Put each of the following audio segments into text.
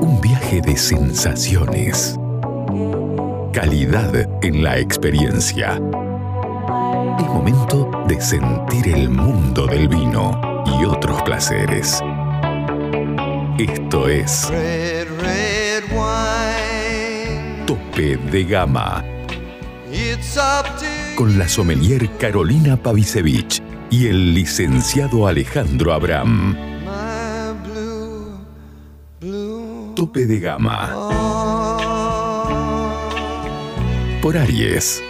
Un viaje de sensaciones. Calidad en la experiencia. Es momento de sentir el mundo del vino y otros placeres. Esto es Red, red wine. Tope de Gama It's up to con la sommelier Carolina Pavicevich y el licenciado Alejandro Abram. De Gama por Aries.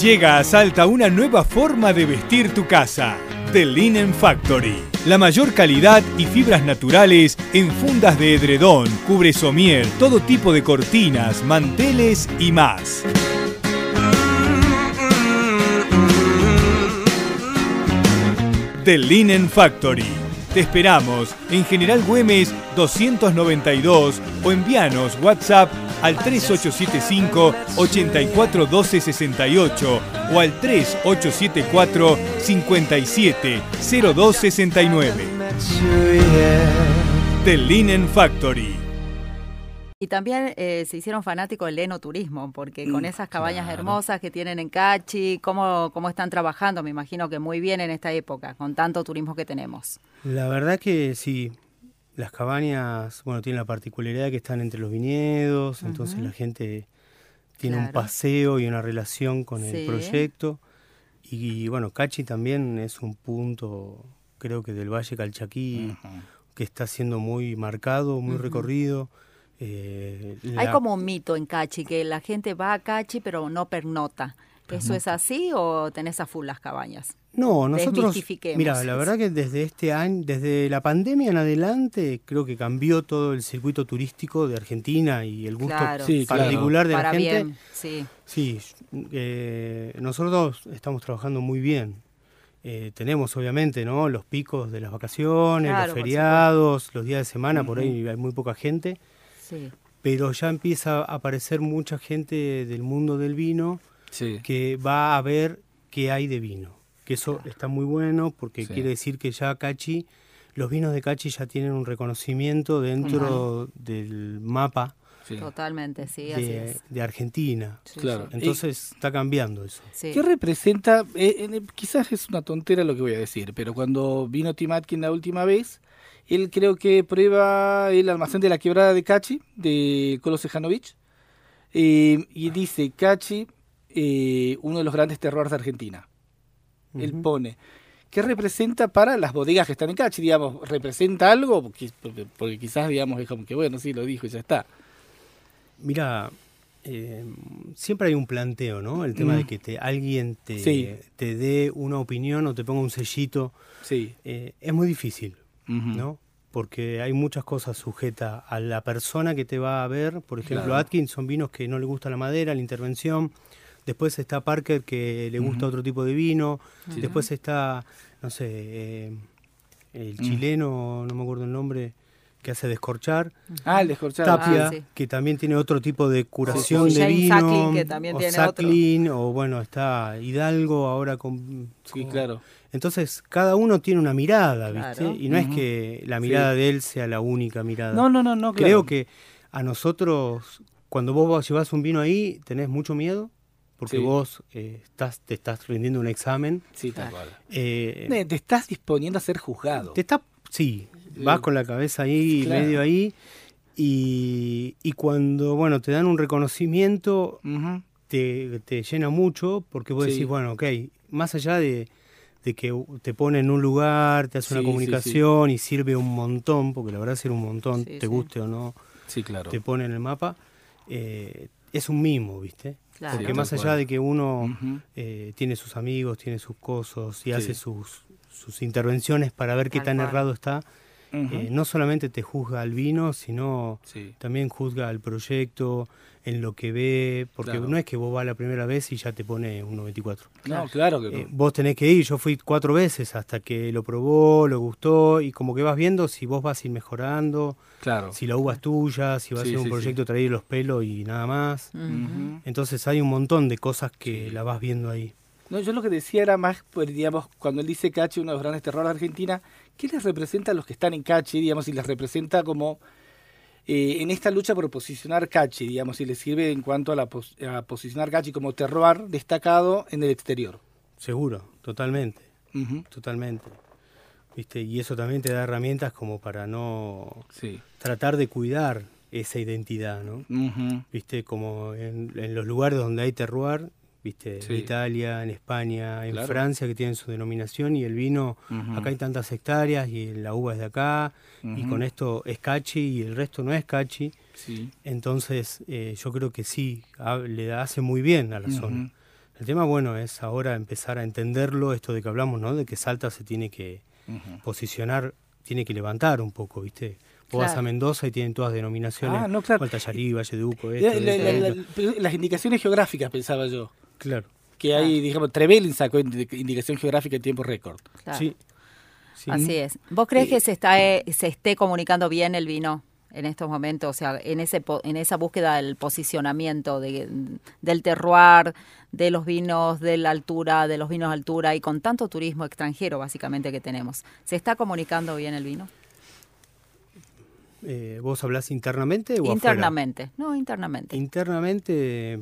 Llega a Salta una nueva forma de vestir tu casa. The Linen Factory. La mayor calidad y fibras naturales en fundas de edredón, cubre somier, todo tipo de cortinas, manteles y más. The Linen Factory. Te esperamos en General Güemes 292 o envíanos WhatsApp al 3875 841268 o al 3874 570269. The Linen Factory. Y también eh, se hicieron fanáticos del enoturismo, porque con esas cabañas hermosas que tienen en Cachi, ¿cómo, ¿cómo están trabajando? Me imagino que muy bien en esta época, con tanto turismo que tenemos. La verdad que sí, las cabañas, bueno, tienen la particularidad que están entre los viñedos, entonces la gente tiene un paseo y una relación con Sí. el proyecto. Y, bueno, Cachi también es un punto, creo que del Valle Calchaquí, que está siendo muy marcado, muy recorrido. Eh, Hay como un mito en Cachi, que la gente va a Cachi pero no pernota. ¿Eso es así o tenés a full las cabañas? No, nosotros, mira, la eso. verdad que desde este año, desde la pandemia en adelante, creo que cambió todo el circuito turístico de Argentina y el gusto Claro, Sí, claro. particular de Para la gente. bien, sí. Sí, eh, nosotros estamos trabajando muy bien. Eh, tenemos obviamente ¿no? los picos de las vacaciones, Claro, los feriados, los días de semana, por ahí hay muy poca gente, Sí, pero ya empieza a aparecer mucha gente del mundo del vino Sí. que va a ver qué hay de vino. Que eso está muy bueno porque Sí. quiere decir que ya Cachi, los vinos de Cachi ya tienen un reconocimiento dentro del mapa sí. totalmente, sí, así de, es. de Argentina. Sí, Claro. Entonces está cambiando eso. Sí. ¿Qué representa? eh, eh, quizás es una tontera lo que voy a decir, pero cuando vino Tim Atkin la última vez, él creo que prueba el almacén de la quebrada de Cachi, de Kolo Sejanovic, eh, y dice Cachi, eh, uno de los grandes terrores de Argentina. Él pone. ¿Qué representa para las bodegas que están en Cachi? Digamos, ¿representa algo? Porque, porque- porque quizás, digamos, es como que, bueno, sí, lo dijo y ya está. Mira, eh, siempre hay un planteo, ¿no? El tema Mm. de que te, alguien te, Sí. te dé una opinión o te ponga un sellito. Sí. eh, es muy difícil, ¿no? Porque hay muchas cosas sujetas a la persona que te va a ver. Por ejemplo, Claro. Atkins son vinos que no le gusta la madera, la intervención. Después está Parker que le gusta otro tipo de vino. Sí. Después está, no sé, eh, el Mm. chileno, no me acuerdo el nombre, que hace descorchar. Ah, el descorchado. Tapia, Ah, sí. que también tiene otro tipo de curación Sí, de vino. Sacklin, que también o tiene otro. Sacklin, o bueno, está Hidalgo ahora con... Sí, con- claro. Entonces, cada uno tiene una mirada, ¿viste? Claro. Y no es que la Sí. mirada de él sea la única mirada. No, no, no, no. Creo claro. que a nosotros, cuando vos llevas un vino ahí, tenés mucho miedo, porque Sí. vos eh, estás, te estás rindiendo un examen. Sí, tal cual. eh, Te estás disponiendo a ser juzgado. te está, sí, vas con la cabeza ahí, Claro. medio ahí, y, y cuando, bueno, te dan un reconocimiento, te, te llena mucho, porque vos Sí. decís, bueno, ok, más allá de, de que te pone en un lugar, te hace Sí, una sí, comunicación y sirve un montón, porque la verdad sirve un montón, Sí, te sí. guste o no, Sí, claro. te pone en el mapa, eh, es un mimo, ¿viste? Claro. Porque Sí, más allá cual. de que uno eh, tiene sus amigos, tiene sus cosas y hace sus, sus intervenciones para ver qué Tal tan cual. errado está, eh, no solamente te juzga al vino, sino Sí. también juzga al proyecto, en lo que ve, porque Claro. no es que vos vas la primera vez y ya te pone un 94. No, claro que no. Eh, vos tenés que ir, yo fui cuatro veces hasta que lo probó, lo gustó y como que vas viendo si vos vas a ir mejorando, claro. si la uva es tuya, si va a Sí, ser un sí, proyecto traer los pelos y nada más. Entonces hay un montón de cosas que la vas viendo ahí. No, yo lo que decía era más, pues, digamos, cuando él dice Cachi, uno de los grandes terrores de Argentina, ¿qué les representa a los que están en Cachi, digamos, y les representa como eh, en esta lucha por posicionar Cachi, digamos, y les sirve en cuanto a, la pos- a posicionar Cachi como terroir destacado en el exterior? Seguro, totalmente, totalmente. ¿Viste? Y eso también te da herramientas como para no Sí. tratar de cuidar esa identidad, ¿no? ¿Viste? Como en, en los lugares donde hay terroir, ¿viste? Sí. En Italia, en España, en Claro. Francia, que tienen su denominación, y el vino, acá hay tantas hectáreas y la uva es de acá, y con esto es cachi y el resto no es cachi. Sí. Entonces, eh, yo creo que sí, ha- le hace muy bien a la zona. El tema, bueno, es ahora empezar a entenderlo, esto de que hablamos, ¿no? De que Salta se tiene que posicionar, tiene que levantar un poco, ¿viste? Vos vas a Mendoza y tienen todas denominaciones. Ah, no, claro. Valleduco, La- esto, la- esto, la- esto. la- pero las indicaciones geográficas, pensaba yo. Claro. Que hay, digamos, Trevelin sacó indi- indicación geográfica en tiempo récord. Claro. Sí. Sí. Así es. ¿Vos crees que se está eh, se esté comunicando bien el vino en estos momentos? O sea, en ese po- en esa búsqueda del posicionamiento de, del terroir, de los vinos de la altura, de los vinos de altura y con tanto turismo extranjero básicamente que tenemos. ¿Se está comunicando bien el vino? Eh, ¿Vos hablás internamente o afuera? Internamente. No, internamente. Internamente,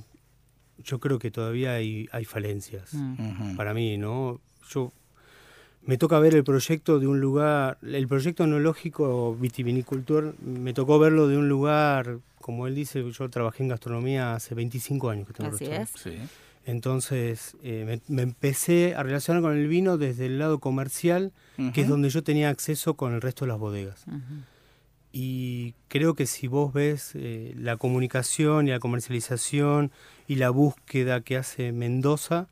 yo creo que todavía hay, hay falencias. Mm. Para mí, ¿no? Yo me toca ver el proyecto de un lugar, el proyecto enológico vitivinicultor, me tocó verlo de un lugar, como él dice, yo trabajé en gastronomía hace 25 años que tengo Así restaurante. es. Sí. Entonces eh, me, me empecé a relacionar con el vino desde el lado comercial, que es donde yo tenía acceso con el resto de las bodegas. Y creo que si vos ves eh, la comunicación y la comercialización y la búsqueda que hace Mendoza,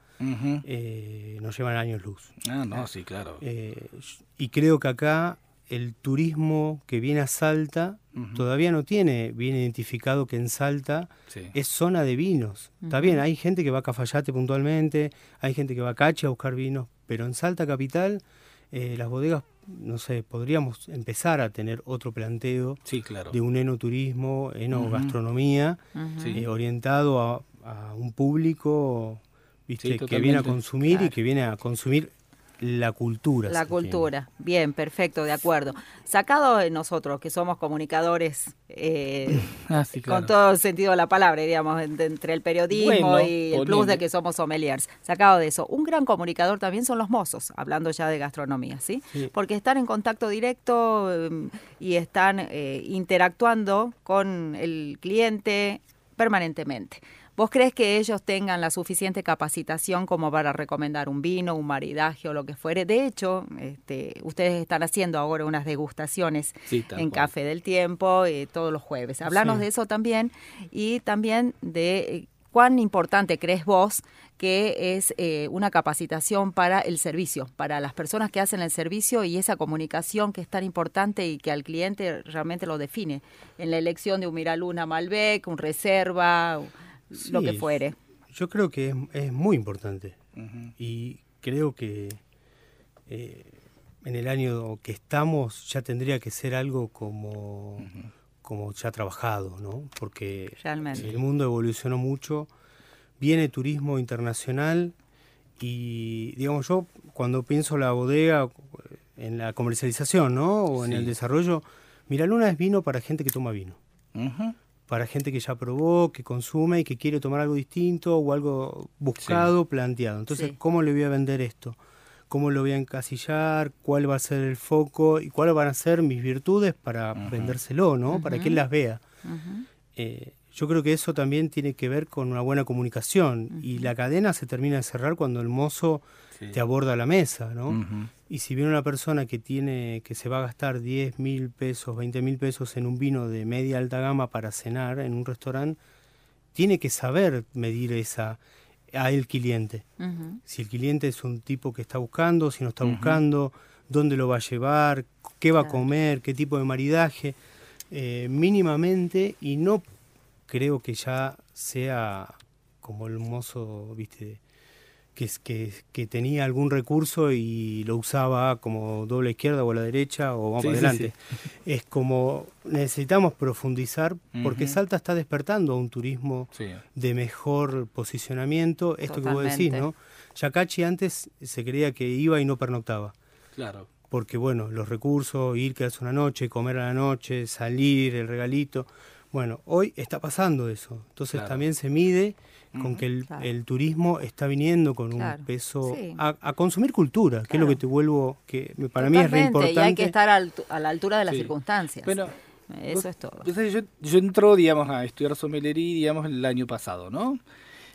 eh, nos llevan años luz. Ah, no, sí, claro. Eh, y creo que acá el turismo que viene a Salta todavía no tiene bien identificado que en Salta Sí. es zona de vinos. Está bien, hay gente que va a Cafayate puntualmente, hay gente que va a Cachi a buscar vinos, pero en Salta Capital eh, las bodegas, no sé, podríamos empezar a tener otro planteo Sí, claro. de un enoturismo, enogastronomía. Sí. eh, orientado a, a un público ¿viste? Sí, que viene a consumir y que viene a consumir la cultura. La cultura, bien, perfecto, de acuerdo. Sacado de nosotros, que somos comunicadores eh, Ah, sí, claro. con todo el sentido de la palabra, digamos, entre el periodismo Bueno, y el plus de que somos sommeliers. Sacado de eso, un gran comunicador también son los mozos, hablando ya de gastronomía, ¿sí? Sí. Porque están en contacto directo eh, y están eh, interactuando con el cliente permanentemente. ¿Vos crees que ellos tengan la suficiente capacitación como para recomendar un vino, un maridaje o lo que fuere? De hecho, este, ustedes están haciendo ahora unas degustaciones Sí, en. Café del Tiempo eh, todos los jueves. Hablanos Sí. de eso también y también de eh, cuán importante crees vos que es eh, una capacitación para el servicio, para las personas que hacen el servicio y esa comunicación que es tan importante y que al cliente realmente lo define en la elección de un Miraluna Malbec, un Reserva, o lo que Sí, fuere. Yo creo que es, es muy importante Ujú. y creo que eh, en el año que estamos ya tendría que ser algo como, como ya trabajado, ¿no? Porque Realmente. el mundo evolucionó mucho, viene turismo internacional y, digamos, yo cuando pienso la bodega en la comercialización, ¿no? O en Sí. el desarrollo, Miraluna es vino para gente que toma vino Ujú. Para gente que ya probó, que consume y que quiere tomar algo distinto o algo buscado, planteado. Entonces, Sí. ¿cómo le voy a vender esto? ¿Cómo lo voy a encasillar? ¿Cuál va a ser el foco? ¿Y cuáles van a ser mis virtudes para vendérselo, ¿no? Para que él las vea. Eh, yo creo que eso también tiene que ver con una buena comunicación. Y la cadena se termina de cerrar cuando el mozo Sí. te aborda la mesa, ¿no? Y si viene una persona que tiene, que se va a gastar 10 mil pesos, 20 mil pesos en un vino de media alta gama para cenar en un restaurante, tiene que saber medir esa a el cliente. Si el cliente es un tipo que está buscando, si no está buscando, dónde lo va a llevar, qué va a comer, qué tipo de maridaje, eh, mínimamente, y no creo que ya sea como el mozo, viste, que, es- que, que tenía algún recurso y lo usaba como doble izquierda o a la derecha o vamos Sí, sí, adelante. Es como necesitamos profundizar porque. Salta está despertando a un turismo Sí. de mejor posicionamiento. Esto que vos decís. ¿no? Yacachi antes se creía que iba y no pernoctaba. Claro. Porque, bueno, los recursos, ir, quedarse una noche, comer a la noche, salir, el regalito. Bueno, hoy está pasando eso. Entonces Claro. también se mide con que el, Claro. el turismo está viniendo con Claro. un peso Sí. a, a consumir cultura, que es lo que te vuelvo, que para mí es re importante. Y hay que estar al- a la altura de las Sí. circunstancias. Bueno, Eso vos- es todo. sabés, Yo, yo entro, digamos, a estudiar sommelería, digamos, el año pasado, ¿no?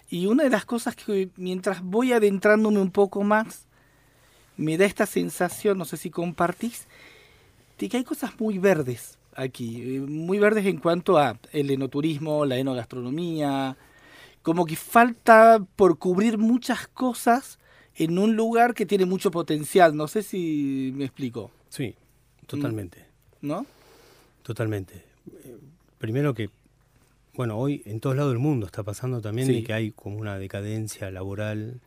Y una de las cosas que mientras voy adentrándome un poco más, me da esta sensación, no sé si compartís, de que hay cosas muy verdes aquí, eh, muy verdes en cuanto a el enoturismo, la enogastronomía, como que falta por cubrir muchas cosas en un lugar que tiene mucho potencial, no sé si me explico, Sí, totalmente. ¿no? Totalmente. Eh, Primero que, bueno, hoy en todos lados del mundo está pasando también Sí. de que hay como una decadencia laboral,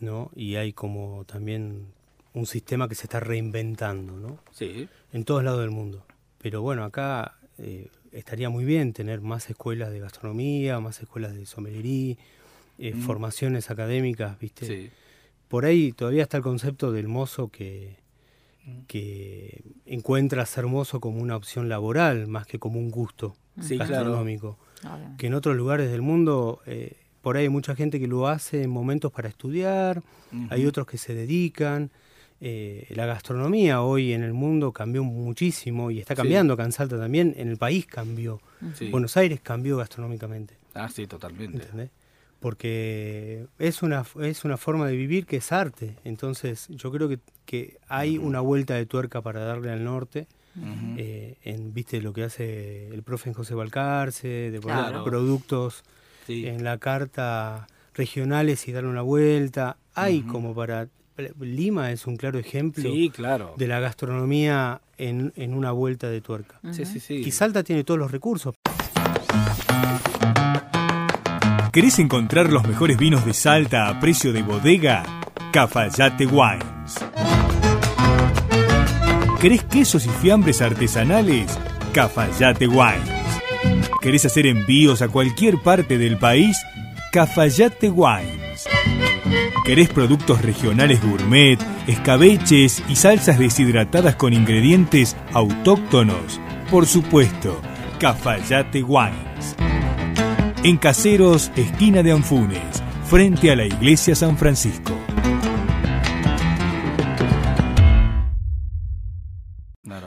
¿no? Y hay como también un sistema que se está reinventando, ¿no? Sí. En todos lados del mundo. Pero bueno, acá eh, estaría muy bien tener más escuelas de gastronomía, más escuelas de sommelería, eh, Mm. formaciones académicas, ¿viste? Sí. Por ahí todavía está el concepto del mozo que, Mm. que encuentra ser mozo como una opción laboral más que como un gusto Sí, claro. gastronómico. Que en otros lugares del mundo, eh, por ahí hay mucha gente que lo hace en momentos para estudiar, hay otros que se dedican. Eh, la gastronomía hoy en el mundo cambió muchísimo y está Sí. cambiando acá en Salta también. En el país cambió. Sí. Buenos Aires cambió gastronómicamente. Ah, sí, totalmente. ¿entendés? Porque es una, es una forma de vivir que es arte. Entonces yo creo que, que hay una vuelta de tuerca para darle al norte. Eh, en viste lo que hace el profe José Balcarce, de poner Claro. productos Sí. en la carta regionales y darle una vuelta. Hay como para... Lima es un claro ejemplo Sí, claro. de la gastronomía en, en una vuelta de tuerca. Sí, sí, sí. Y Salta tiene todos los recursos. ¿Querés encontrar los mejores vinos de Salta a precio de bodega? Cafayate Wines. ¿Querés quesos y fiambres artesanales? Cafayate Wines. ¿Querés hacer envíos a cualquier parte del país? Cafayate Wines. ¿Querés productos regionales gourmet, escabeches y salsas deshidratadas con ingredientes autóctonos? Por supuesto, Cafayate Wines. En Caseros, esquina de Anfunes, frente a la iglesia San Francisco.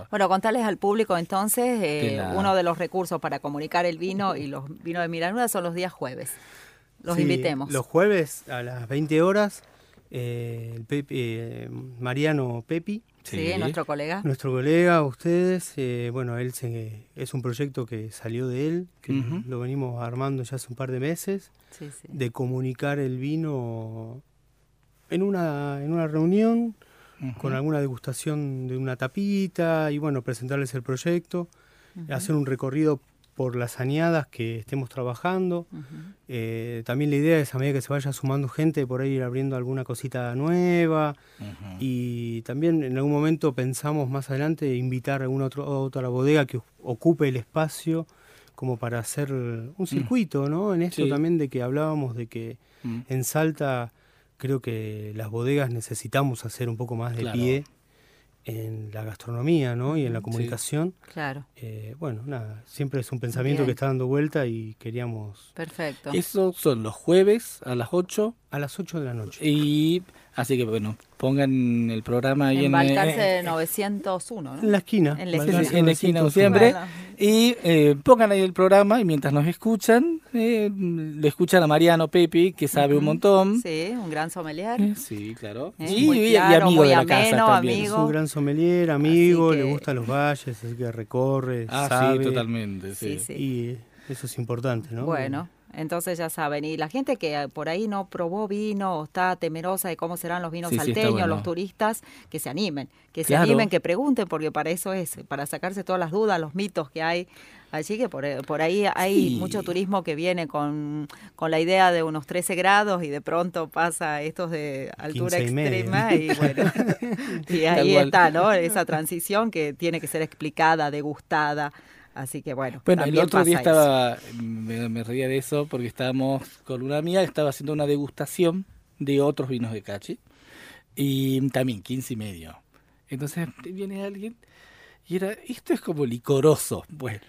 Bueno, contarles al público entonces, eh, uno de los recursos para comunicar el vino y los vinos de Miranuda son los días jueves. Los Sí, invitemos. Los jueves a las 20 horas, eh, el Pepe- eh, Mariano Pepi, sí, nuestro colega. nuestro colega, ustedes, eh, bueno, él se- es un proyecto que salió de él, que lo venimos armando ya hace un par de meses, Sí, sí. de comunicar el vino en una, en una reunión con alguna degustación de una tapita y bueno, presentarles el proyecto, hacer un recorrido por las añadas que estemos trabajando. Eh, también la idea es a medida que se vaya sumando gente, por ahí ir abriendo alguna cosita nueva. Y también en algún momento pensamos más adelante invitar a alguna otro- otra bodega que ocupe el espacio como para hacer un circuito, ¿no? En esto Sí. también de que hablábamos de que Mm. en Salta creo que las bodegas necesitamos hacer un poco más de Claro. pie en la gastronomía, ¿no? Y en la Sí. comunicación. Claro, Eh, bueno, nada, siempre es un pensamiento Bien. que está dando vuelta y queríamos perfecto. Eso son los jueves a las 8 a las 8 de la noche. y así que bueno, pongan el programa ahí en en, Balcarce eh, 901, ¿no? En la esquina. En la esquina. En la esquina, 901. siempre. Bueno, y eh, pongan ahí el programa y mientras nos escuchan, eh, le escuchan a Mariano Pepi, que sabe un montón. Sí, un gran sommelier. Eh, Sí, claro. Eh, y, muy y- claro, amigo muy de la casa ameno, también. Es amigo. un gran sommelier, amigo, que- le gustan los valles, así que recorre, Ah, sabe. sí, totalmente. Sí. Sí, sí. Y eso es importante, ¿no? Bueno, Entonces ya saben, y la gente que eh, por ahí no probó vino o está temerosa de cómo serán los vinos Sí, salteños, bueno. los turistas, que se animen, que se animen, que pregunten, porque para eso es, para sacarse todas las dudas, los mitos que hay. Así que por, eh, por ahí hay Sí. mucho turismo que viene con, con la idea de unos 13 grados y de pronto pasa estos de altura 15 y extrema y bueno, y Tal ahí cual. está, ¿no? Esa transición que tiene que ser explicada, degustada. Así que bueno, Bueno, el otro día estaba, me, me reía de eso porque estábamos con una amiga que estaba haciendo una degustación de otros vinos de Cachi y también 15 y medio. Entonces viene alguien y era, esto es como licoroso. Bueno,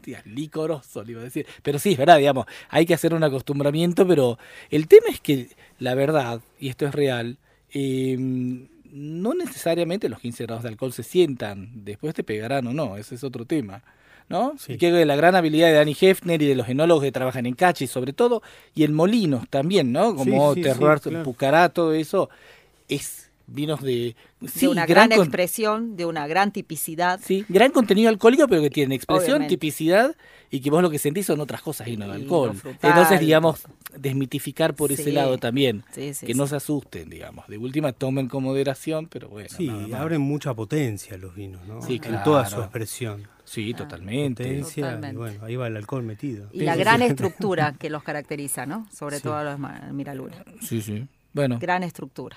tía, licoroso le iba a decir. Pero sí, es verdad, digamos, hay que hacer un acostumbramiento, pero el tema es que la verdad, y esto es real, eh, no necesariamente los 15 grados de alcohol se sientan, después te pegarán o no, ese es otro tema. ¿no? Sí. Y que la gran habilidad de Danny Hefner y de los enólogos que trabajan en Cachi, sobre todo, y en Molinos también, ¿no? Como Sí, sí, claro. Pucará, todo eso, es vinos de... de una gran, expresión, de una gran tipicidad. Sí, gran contenido alcohólico, pero que tiene expresión, Obviamente. tipicidad y que vos lo que sentís son otras cosas y no el alcohol. frutal, Entonces, digamos, desmitificar por ese Sí. lado también. Sí, sí, que sí. no se asusten, digamos. De última, tomen con moderación, pero bueno. Sí, nada más. abren mucha potencia los vinos, ¿no? Sí, En toda su expresión. Sí, totalmente. Potencia, y Totalmente. bueno, ahí va el alcohol metido. Y la gran estructura que los caracteriza, ¿no? Sobre Sí. todo los ma- Miralura. Sí, sí. Bueno. Gran estructura.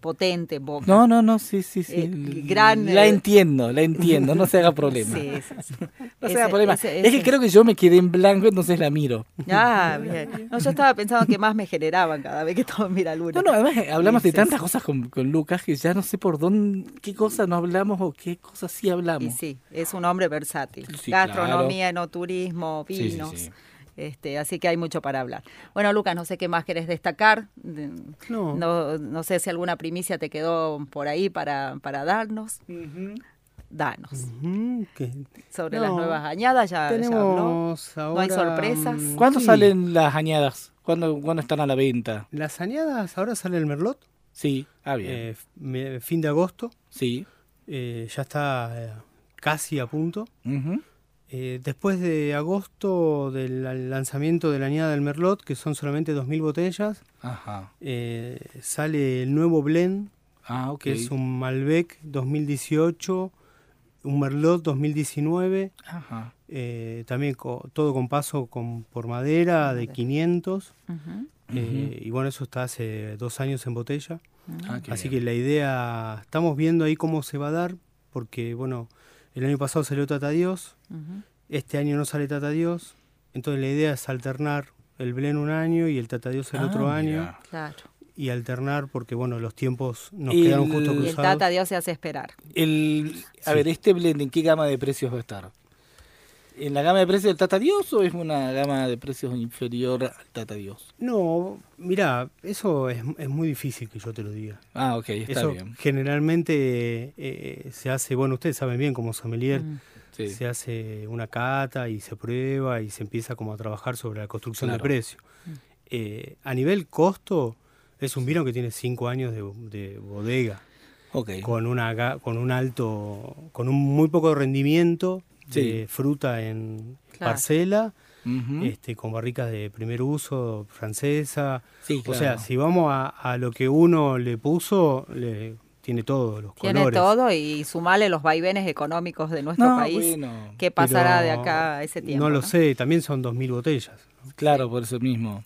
Potente, boca. No, no, no, sí, sí, sí. Eh, gran, la eh, entiendo, la entiendo, no se haga problema. Sí, sí, sí. No se haga problema. ese- Es que creo que yo me quedé en blanco, entonces la miro. Ah, bien. No, yo estaba pensando que más me generaban cada vez que todo Miralura. No, no, además eh, hablamos de tantas cosas con, con Lucas que ya no sé por dónde, qué cosas no hablamos o qué cosas sí hablamos. Y sí, es un hombre versátil. Gastronomía, enoturismo, Sí, sí, vinos. Este, así que hay mucho para hablar. Bueno, Lucas, no sé qué más querés destacar. De- No. No, no sé si alguna primicia te quedó por ahí para, para darnos. Danos. Sobre No. las nuevas añadas ya, ya habló. tenemos ahora... No hay sorpresas. ¿Cuándo sí, salen las añadas? ¿Cuándo, ¿Cuándo están a la venta? Las añadas, ahora sale el Merlot, Sí, ah, bien. eh, me- fin de agosto, sí. eh, ya está eh, casi a punto. Ujú. Eh, después de agosto del lanzamiento de la añada del Merlot, que son solamente 2.000 botellas, Ajá. eh, sale el nuevo blend, Ah, que es un Malbec 2018, un Merlot 2019, Ajá. eh, también co- todo con paso con, por madera de 500. Ujú. eh, y bueno, eso está hace dos años en botella. Ah, Así bien. que la idea, estamos viendo ahí cómo se va a dar, porque bueno, el año pasado salió Tata Dios, este año no sale Tata Dios, entonces la idea es alternar el Blend un año y el Tata Dios el Ah, otro año. Claro. y alternar porque bueno, los tiempos nos quedaron justo Y Y el cruzados. Tata Dios se hace esperar. El, a Sí. ver, ¿este blend en qué gama de precios va a estar? ¿En la gama de precios del Tata Dios o es una gama de precios inferior al Tata Dios? No, mira, eso es, es muy difícil que yo te lo diga. Ah, ok, está eso bien. generalmente eh, se hace, bueno, ustedes saben bien como sommelier, Mm. Sí. se hace una cata y se prueba y se empieza como a trabajar sobre la construcción Claro. de precio. Eh, a nivel costo, es un vino que tiene cinco años de, de bodega, Ok. con, una, ga- con un alto, con un muy poco rendimiento Sí. de fruta en Claro. parcela, este, con barricas de primer uso, francesa. Sí, O sea, si vamos a, a lo que uno le puso, le, tiene todos los Tiene colores. todo y sumale los vaivenes económicos de nuestro No, país. bueno. ¿Qué pasará de acá a ese tiempo? No lo sé, también son 2.000 botellas. Claro, por eso mismo.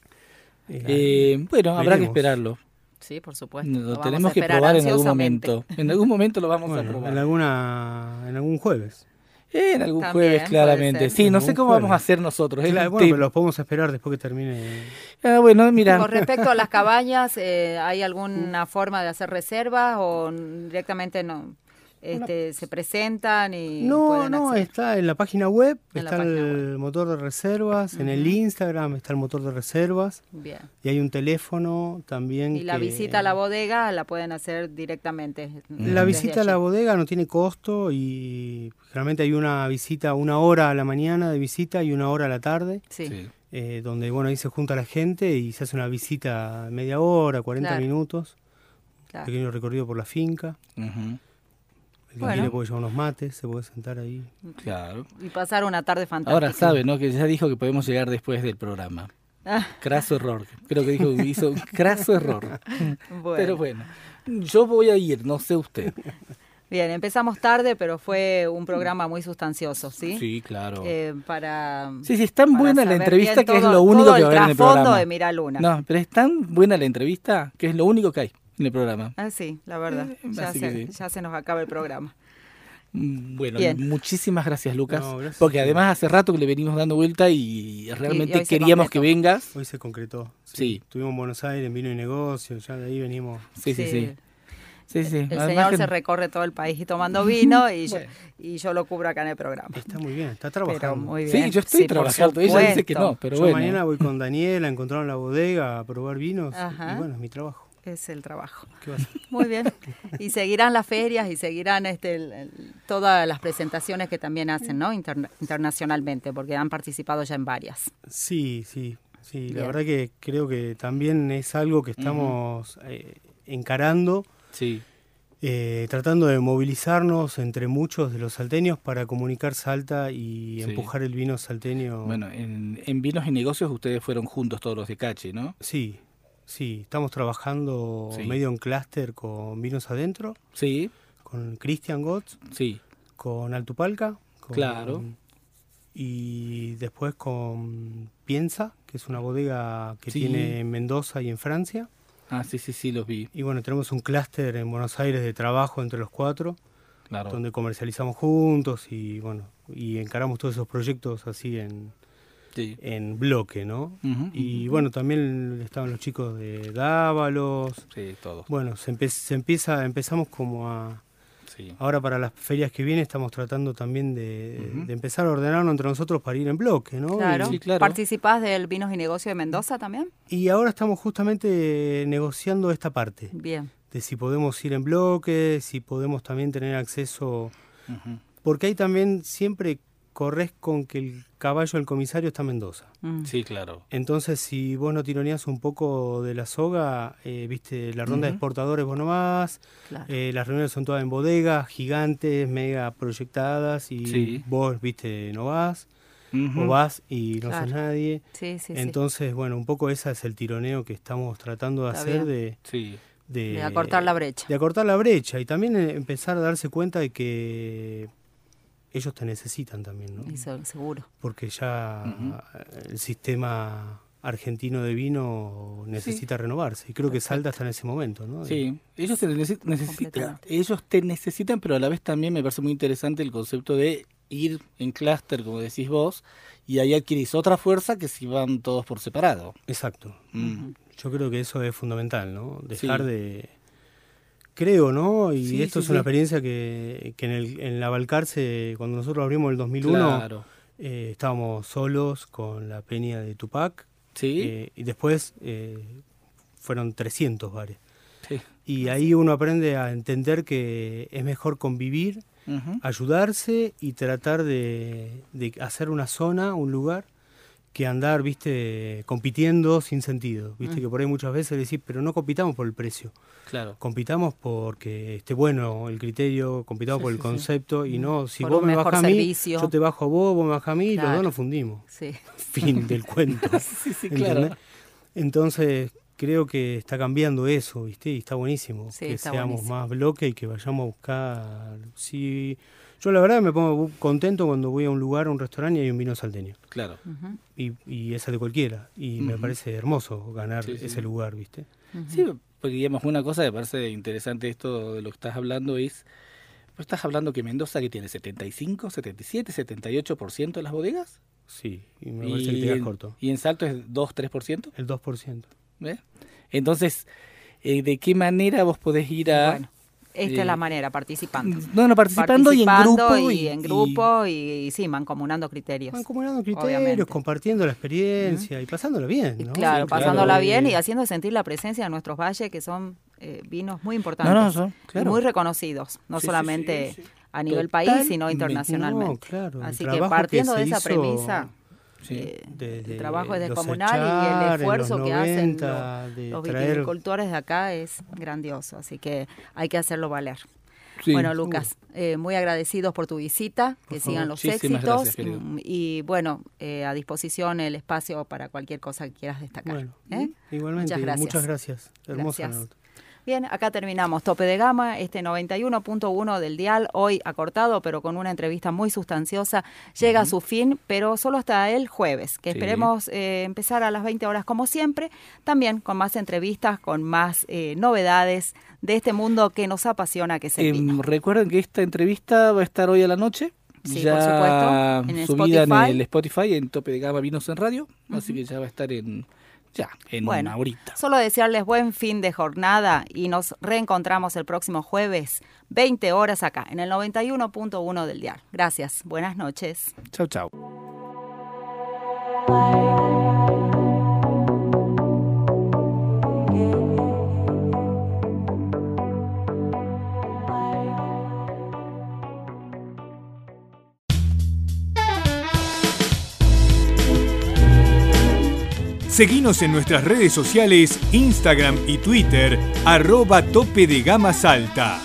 Eh, Eh, bueno, habrá que esperarlo. Sí, por supuesto. Lo, tenemos a que esperar probar en algún momento. En algún momento lo vamos a probar. en, alguna, en algún jueves. En algún También, jueves, claramente. Sí, no sé cómo vamos a jueves. hacer nosotros. es Claro, bueno, pero los podemos esperar después que termine. Ah, bueno, mira. Con respecto a las cabañas, eh, ¿hay alguna forma de hacer reservas o directamente no? Este, se presentan y No, no, acceder? está en la página web, En está página el motor de reservas, en el Instagram está el motor de reservas Bien. y hay un teléfono también. Y la visita a la bodega la pueden hacer directamente. La visita a la bodega no tiene costo y generalmente hay una visita, una hora a la mañana de visita y una hora a la tarde, Sí. Sí. eh, donde bueno ahí se junta la gente y se hace una visita media hora, 40 Claro. minutos, claro. pequeño recorrido por la finca. Ujú. El que Bueno. quiere puede llevar unos mates, se puede sentar ahí. Claro. Y pasar una tarde fantástica. Ahora sabe, ¿no? Que ya dijo que podemos llegar después del programa. Ah, Craso error. Creo que dijo que hizo un craso error. bueno. Pero bueno, yo voy a ir, no sé usted. Bien, empezamos tarde, pero fue un programa muy sustancioso, ¿sí? Sí, claro. Eh, para. Sí, sí, es tan buena la entrevista que es lo único que va a haber en el el trasfondo programa. de Mira Luna. No, pero es tan buena la entrevista que es lo único que hay en el programa. Ah, sí, la verdad. Eh, Ya se, sí. ya se nos acaba el programa. Mm, Bueno, Bien. muchísimas gracias, Lucas. No, gracias. Porque además hace rato que le venimos dando vuelta y realmente queríamos que vengas. Hoy se concretó. Sí. Estuvimos en Buenos Aires, en Vino y Negocio, ya de ahí venimos. Sí, sí, sí. Sí, sí. El Además señor que- se recorre todo el país tomando vino y, yo, y yo lo cubro acá en el programa. Está muy bien, está Pero trabajando. muy bien. Sí, yo estoy trabajando. Ella dice que no, pero Yo bueno. mañana voy con Daniela, encontraron la bodega a probar vinos. Ajá. Y bueno, es mi trabajo. Es el trabajo. Muy bien. Y seguirán las ferias y seguirán este, el- el- todas las presentaciones que también hacen, ¿no? Interna- internacionalmente, porque han participado ya en varias. Sí, sí, sí. La verdad que creo que también es algo que estamos eh, encarando, Sí, eh, tratando de movilizarnos entre muchos de los salteños para comunicar Salta y Sí. empujar el vino salteño. bueno, en, en Vinos y Negocios ustedes fueron juntos todos los de Cache, ¿no? Sí, sí. Estamos trabajando Sí. medio en clúster con Vinos Adentro, Sí, con Christian Gotts, sí, con Altupalca. con- Claro. Y después con Piensa, que es una bodega que Sí. tiene en Mendoza y en Francia. Ah, sí, sí, sí, los vi. Y bueno, tenemos un clúster en Buenos Aires de trabajo entre los cuatro, Claro. donde comercializamos juntos y bueno, y encaramos todos esos proyectos así en, Sí. en bloque, ¿no? Y bueno, también estaban los chicos de Dávalos. Sí, todos. Bueno, se, empe- se empieza, empezamos como a... Sí. Ahora para las ferias que vienen estamos tratando también de, empezar a ordenarnos entre nosotros para ir en bloque, ¿no? Claro. Sí, claro. ¿Participás del Vinos y Negocio de Mendoza también? Y, ahora estamos justamente negociando esta parte. Bien. de si podemos ir en bloque, si podemos también tener acceso, porque ahí también siempre corres con que el caballo del comisario está en Mendoza. Mm. Sí, claro. Entonces, si vos no tironeás un poco de la soga, eh, viste, la ronda de exportadores vos no vas, Claro. eh, las reuniones son todas en bodegas, gigantes, mega proyectadas, y Sí. vos, viste, no vas, Ujú. o vas y no Claro. sos nadie. Sí, sí, sí. Entonces, bueno, un poco ese es el tironeo que estamos tratando de Está hacer bien. de, Sí. de, De acortar la brecha. de acortar la brecha y también eh, empezar a darse cuenta de que ellos te necesitan también, ¿no? Se- seguro. Porque ya eh, el sistema argentino de vino necesita renovarse y creo que Salta está en ese momento, ¿no? Sí, ellos te necesi- necesitan, ellos te necesitan, pero a la vez también me parece muy interesante el concepto de ir en clúster, como decís vos, y ahí adquirís otra fuerza que si van todos por separado. Exacto. Mm. Yo creo que eso es fundamental, ¿no? Dejar Sí. de... Creo, ¿no? Y Sí, esto sí, es una sí. experiencia que, que en, el, en la Balcarce, cuando nosotros abrimos el 2001, Claro. eh, estábamos solos con la peña de Tupac. Sí, Eh, y después eh, fueron 300 bares. sí. Y ahí uno aprende a entender que es mejor convivir, ayudarse y tratar de, de hacer una zona, un lugar, que andar, viste, compitiendo sin sentido. Viste Mm. que por ahí muchas veces decís, pero no compitamos por el precio, Claro. compitamos porque esté bueno el criterio, compitamos Sí, por el sí, sí. concepto y no, si Por vos me mejor bajas a mí, servicio. yo te bajo a vos, vos me bajás a mí y los dos nos fundimos. Sí. Fin del cuento. Sí, sí, ¿entendés? claro. Entonces, creo que está cambiando eso, ¿viste? Y está buenísimo Sí, que está seamos buenísimo. más bloque y que vayamos a buscar. Sí, yo la verdad me pongo contento cuando voy a un lugar, a un restaurante y hay un vino salteño. Claro. Y, y esa de cualquiera. Y me parece hermoso ganar Sí, sí, ese sí. lugar, ¿viste? Sí, porque digamos, una cosa que me parece interesante esto de lo que estás hablando es, vos estás hablando que Mendoza que tiene 75, 77, 78% de las bodegas. Sí, y me parece que te quedas en, corto. y en Salto es 2, 3%. El 2%. Entonces, eh, ¿de qué manera vos podés ir a... Bueno, esta eh, es la manera, participando. No, no, participando, y en grupo. y, en grupo y, y sí, mancomunando criterios. Mancomunando criterios, Obviamente. compartiendo la experiencia y pasándola bien, Y ¿no? Claro, Sí, claro. pasándola bien y Eh, haciendo sentir la presencia de nuestros valles, que son eh, vinos muy importantes. No, no, son, y claro. muy reconocidos, no Sí, solamente sí, sí. a nivel país, sino internacionalmente. No, claro, Así que partiendo de esa hizo- premisa, Sí. eh, de- el trabajo es los descomunal y echar el en los esfuerzo que 90, hacen de los traer- viticultores de acá es grandioso, así que hay que hacerlo valer. Sí, bueno. Lucas, eh, muy agradecidos por tu visita, que sigan los Muchísimas éxitos gracias, mm, y bueno, eh, a disposición el espacio para cualquier cosa que quieras destacar. Bueno, ¿eh? igualmente, Muchas gracias. muchas gracias. Hermosa Gracias. Bien, acá terminamos. Tope de gama, este 91.1 del dial, hoy acortado, pero con una entrevista muy sustanciosa, llega a su fin, pero solo hasta el jueves, que Sí. esperemos eh, empezar a las 20 horas como siempre, también con más entrevistas, con más eh, novedades de este mundo que nos apasiona, que es el Em, recuerden que esta entrevista va a estar hoy a la noche. Sí, ya por supuesto, en subida Spotify. en el Spotify, en Tope de Gama Vinos en Radio. Así que ya va a estar en ya en Bueno, una horita. Solo desearles buen fin de jornada y nos reencontramos el próximo jueves, 20 horas acá, en el 91.1 del dial. Gracias, buenas noches. Chau, chau. Seguinos en nuestras redes sociales, Instagram y Twitter, arroba tope de gama salta.